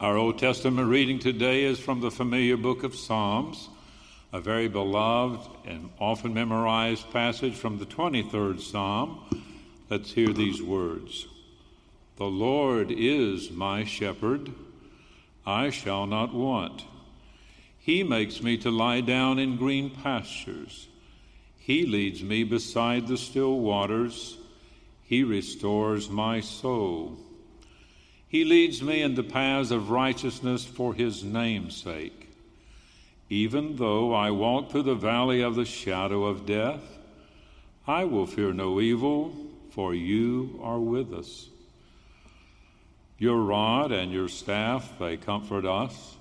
Our Old Testament reading today is from the familiar book of Psalms, a very beloved and often memorized passage from the 23rd Psalm. Let's hear these words The Lord is my shepherd, I shall not want. He makes me to lie down in green pastures. He leads me beside the still waters. He restores my soul. He leads me in the paths of righteousness for his name's sake. Even though I walk through the valley of the shadow of death, I will fear no evil, for you are with us. Your rod and your staff, they comfort us.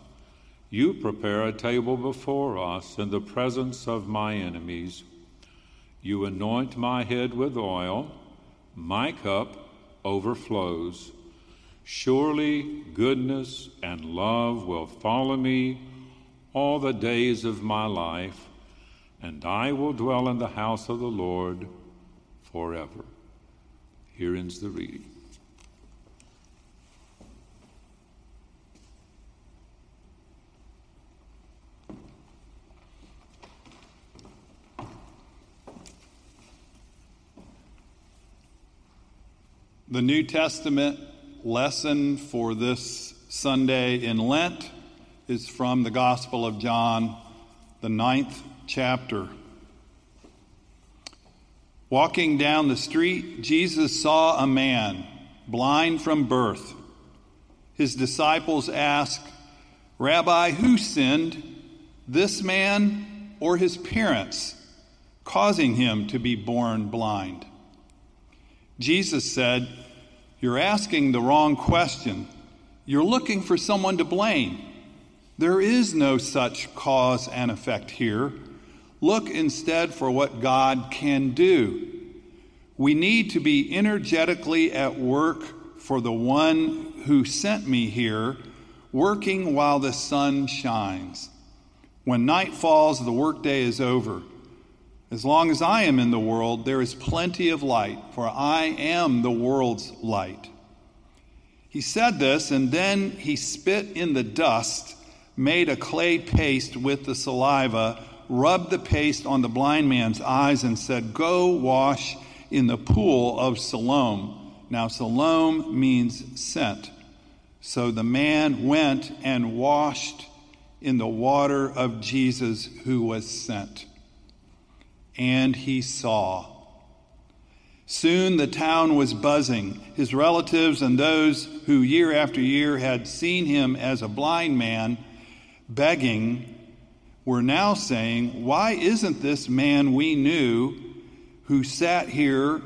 You prepare a table before us in the presence of my enemies. You anoint my head with oil, my cup overflows. Surely goodness and love will follow me all the days of my life, and I will dwell in the house of the Lord forever. Here ends the reading. The New Testament lesson for this Sunday in Lent is from the Gospel of John, the ninth chapter. Walking down the street, Jesus saw a man blind from birth. His disciples asked, Rabbi, who sinned, this man or his parents, causing him to be born blind? Jesus said, you're asking the wrong question. You're looking for someone to blame. There is no such cause and effect here. Look instead for what God can do. We need to be energetically at work for the one who sent me here, working while the sun shines. When night falls, the workday is over. As long as I am in the world, there is plenty of light, for I am the world's light. He said this, and then he spit in the dust, made a clay paste with the saliva, rubbed the paste on the blind man's eyes, and said, Go wash in the pool of Siloam. Now, Siloam means sent. So the man went and washed in the water of Jesus who was sent and he saw. Soon the town was buzzing. His relatives and those who year after year had seen him as a blind man begging were now saying, Why isn't this man we knew who sat here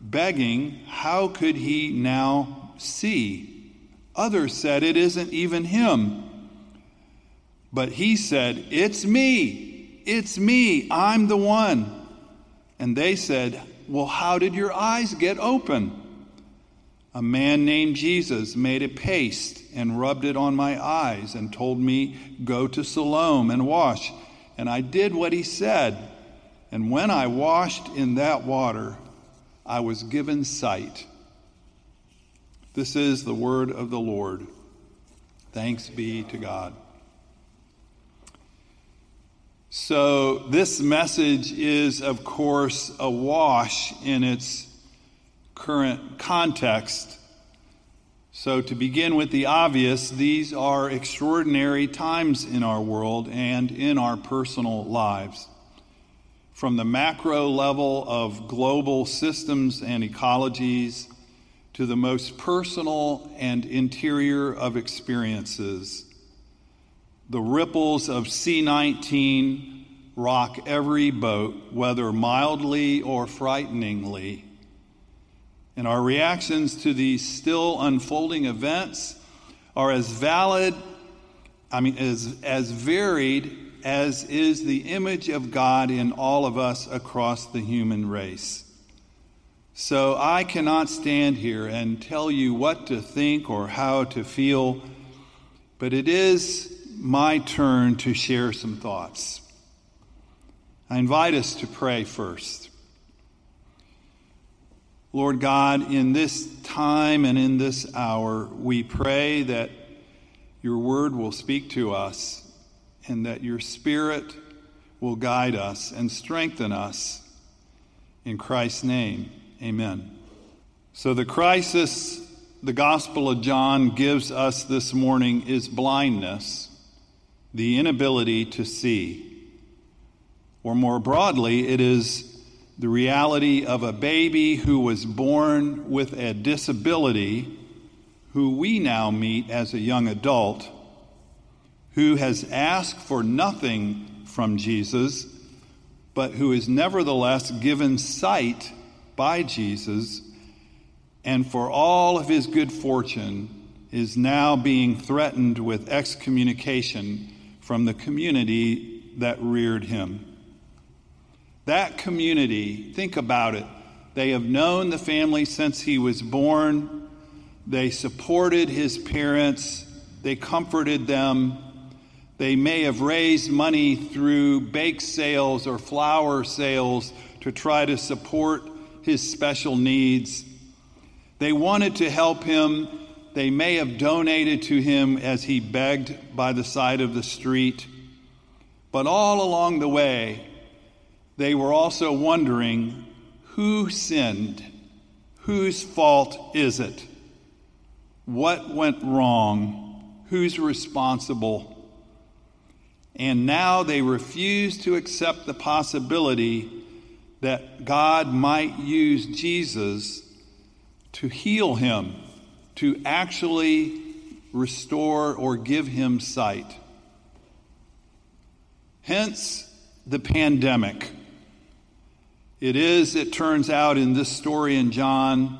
begging? How could he now see? Others said, It isn't even him. But he said, It's me. It's me. I'm the one. And they said, Well, how did your eyes get open? A man named Jesus made a paste and rubbed it on my eyes and told me, Go to Siloam and wash. And I did what he said. And when I washed in that water, I was given sight. This is the word of the Lord. Thanks be to God. So, this message is, of course, awash in its current context. So, to begin with the obvious, these are extraordinary times in our world and in our personal lives. From the macro level of global systems and ecologies to the most personal and interior of experiences the ripples of C19 rock every boat, whether mildly or frighteningly. And our reactions to these still unfolding events are as valid, I mean, as, as varied as is the image of God in all of us across the human race. So I cannot stand here and tell you what to think or how to feel, but it is my turn to share some thoughts. I invite us to pray first. Lord God, in this time and in this hour, we pray that your word will speak to us and that your spirit will guide us and strengthen us. In Christ's name, amen. So, the crisis the Gospel of John gives us this morning is blindness, the inability to see. Or more broadly, it is the reality of a baby who was born with a disability, who we now meet as a young adult, who has asked for nothing from Jesus, but who is nevertheless given sight by Jesus, and for all of his good fortune, is now being threatened with excommunication from the community that reared him. That community, think about it. They have known the family since he was born. They supported his parents. They comforted them. They may have raised money through bake sales or flower sales to try to support his special needs. They wanted to help him. They may have donated to him as he begged by the side of the street. But all along the way, they were also wondering who sinned? Whose fault is it? What went wrong? Who's responsible? And now they refuse to accept the possibility that God might use Jesus to heal him, to actually restore or give him sight. Hence the pandemic. It is, it turns out, in this story in John,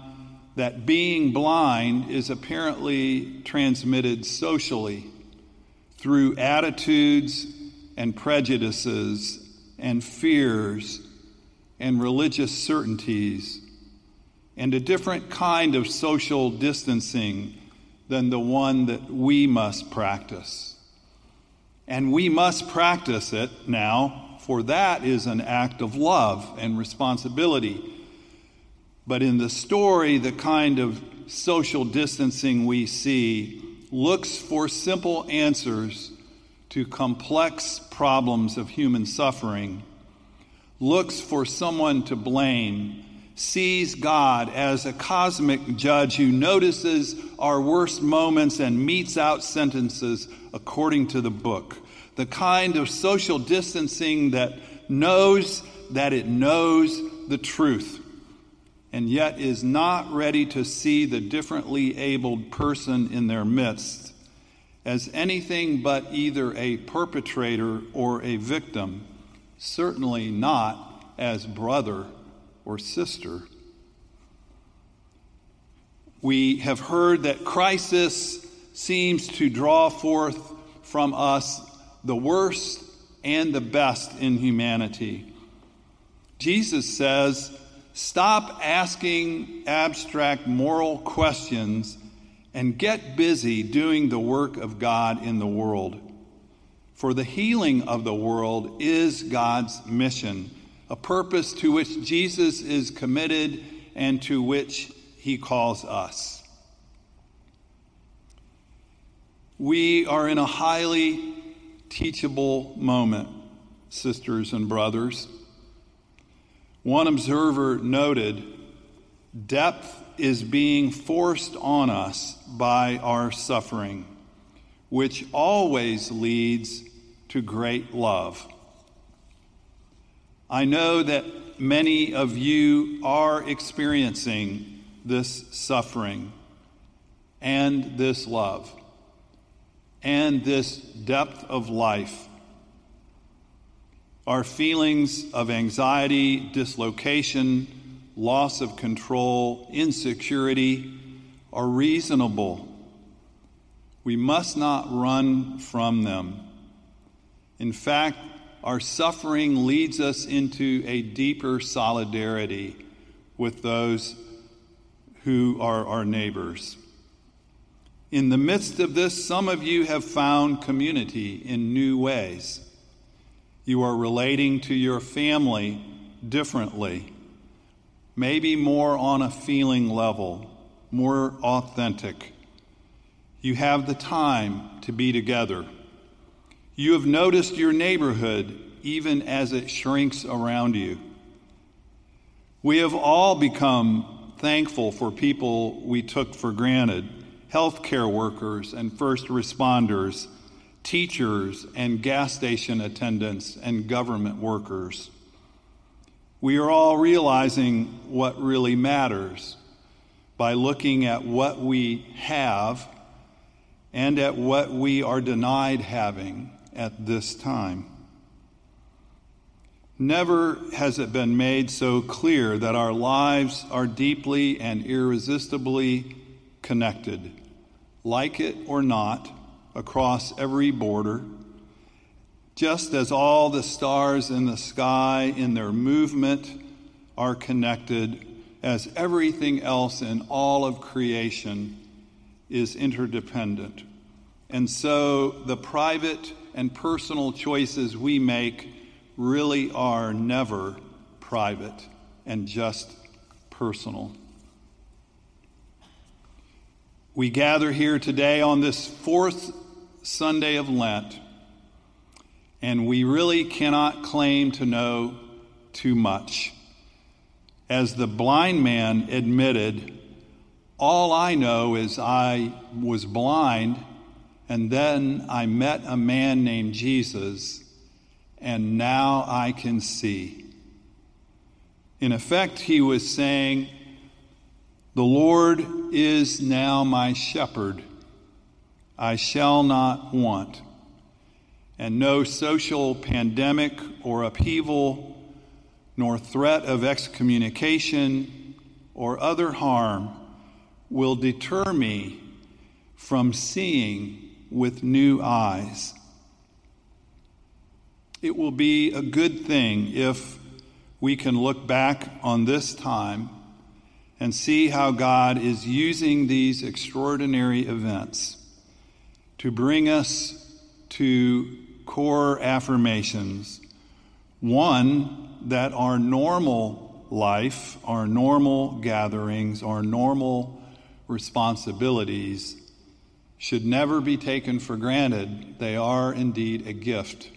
that being blind is apparently transmitted socially through attitudes and prejudices and fears and religious certainties and a different kind of social distancing than the one that we must practice. And we must practice it now for that is an act of love and responsibility. But in the story, the kind of social distancing we see looks for simple answers to complex problems of human suffering, looks for someone to blame, sees God as a cosmic judge who notices our worst moments and metes out sentences according to the book. The kind of social distancing that knows that it knows the truth and yet is not ready to see the differently abled person in their midst as anything but either a perpetrator or a victim, certainly not as brother or sister. We have heard that crisis seems to draw forth from us the worst and the best in humanity. Jesus says, Stop asking abstract moral questions and get busy doing the work of God in the world. For the healing of the world is God's mission, a purpose to which Jesus is committed and to which he calls us. We are in a highly teachable moment, sisters and brothers. One observer noted depth is being forced on us by our suffering, which always leads to great love. I know that many of you are experiencing this suffering and this love and this depth of life. Our feelings of anxiety, dislocation, loss of control, insecurity are reasonable. We must not run from them. In fact, our suffering leads us into a deeper solidarity with those who are our neighbors. In the midst of this, some of you have found community in new ways. You are relating to your family differently, maybe more on a feeling level, more authentic. you have the time to be together. You have noticed your neighborhood even as it shrinks around you. We have all become thankful for people we took for granted healthcare workers and first responders, teachers and gas station attendants, and government workers. We are all realizing what really matters by looking at what we have and at what we are denied having at this time. Never has it been made so clear that our lives are deeply and irresistibly connected, like it or not, across every border, just as all the stars in the sky in their movement are connected, as everything else in all of creation is interdependent. And so the private and personal choices we make really are never private and just personal. We gather here today on this fourth Sunday of Lent, and we really cannot claim to know too much. As the blind man admitted, all I know is I was blind, and then I met a man named Jesus and now I can see. In effect, he was saying, The Lord is now my shepherd. I shall not want. And no social pandemic or upheaval, nor threat of excommunication or other harm will deter me from seeing with new eyes it will be a good thing if we can look back on this time and see how God is using these extraordinary events to bring us to core affirmations. One, that our normal life, our normal gatherings, our normal responsibilities should never be taken for granted. They are indeed a gift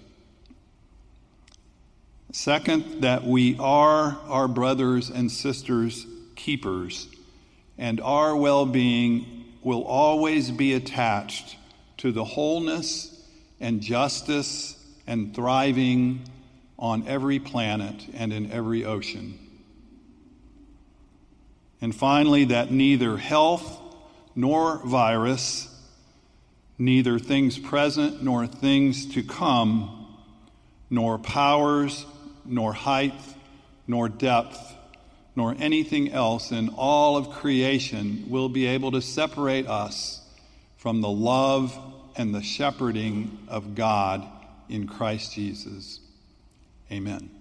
Second, that we are our brothers and sisters' keepers, and our well being will always be attached to the wholeness and justice and thriving on every planet and in every ocean. And finally, that neither health nor virus, neither things present nor things to come, nor powers nor height, nor depth, nor anything else in all of creation will be able to separate us from the love and the shepherding of God in Christ Jesus. Amen.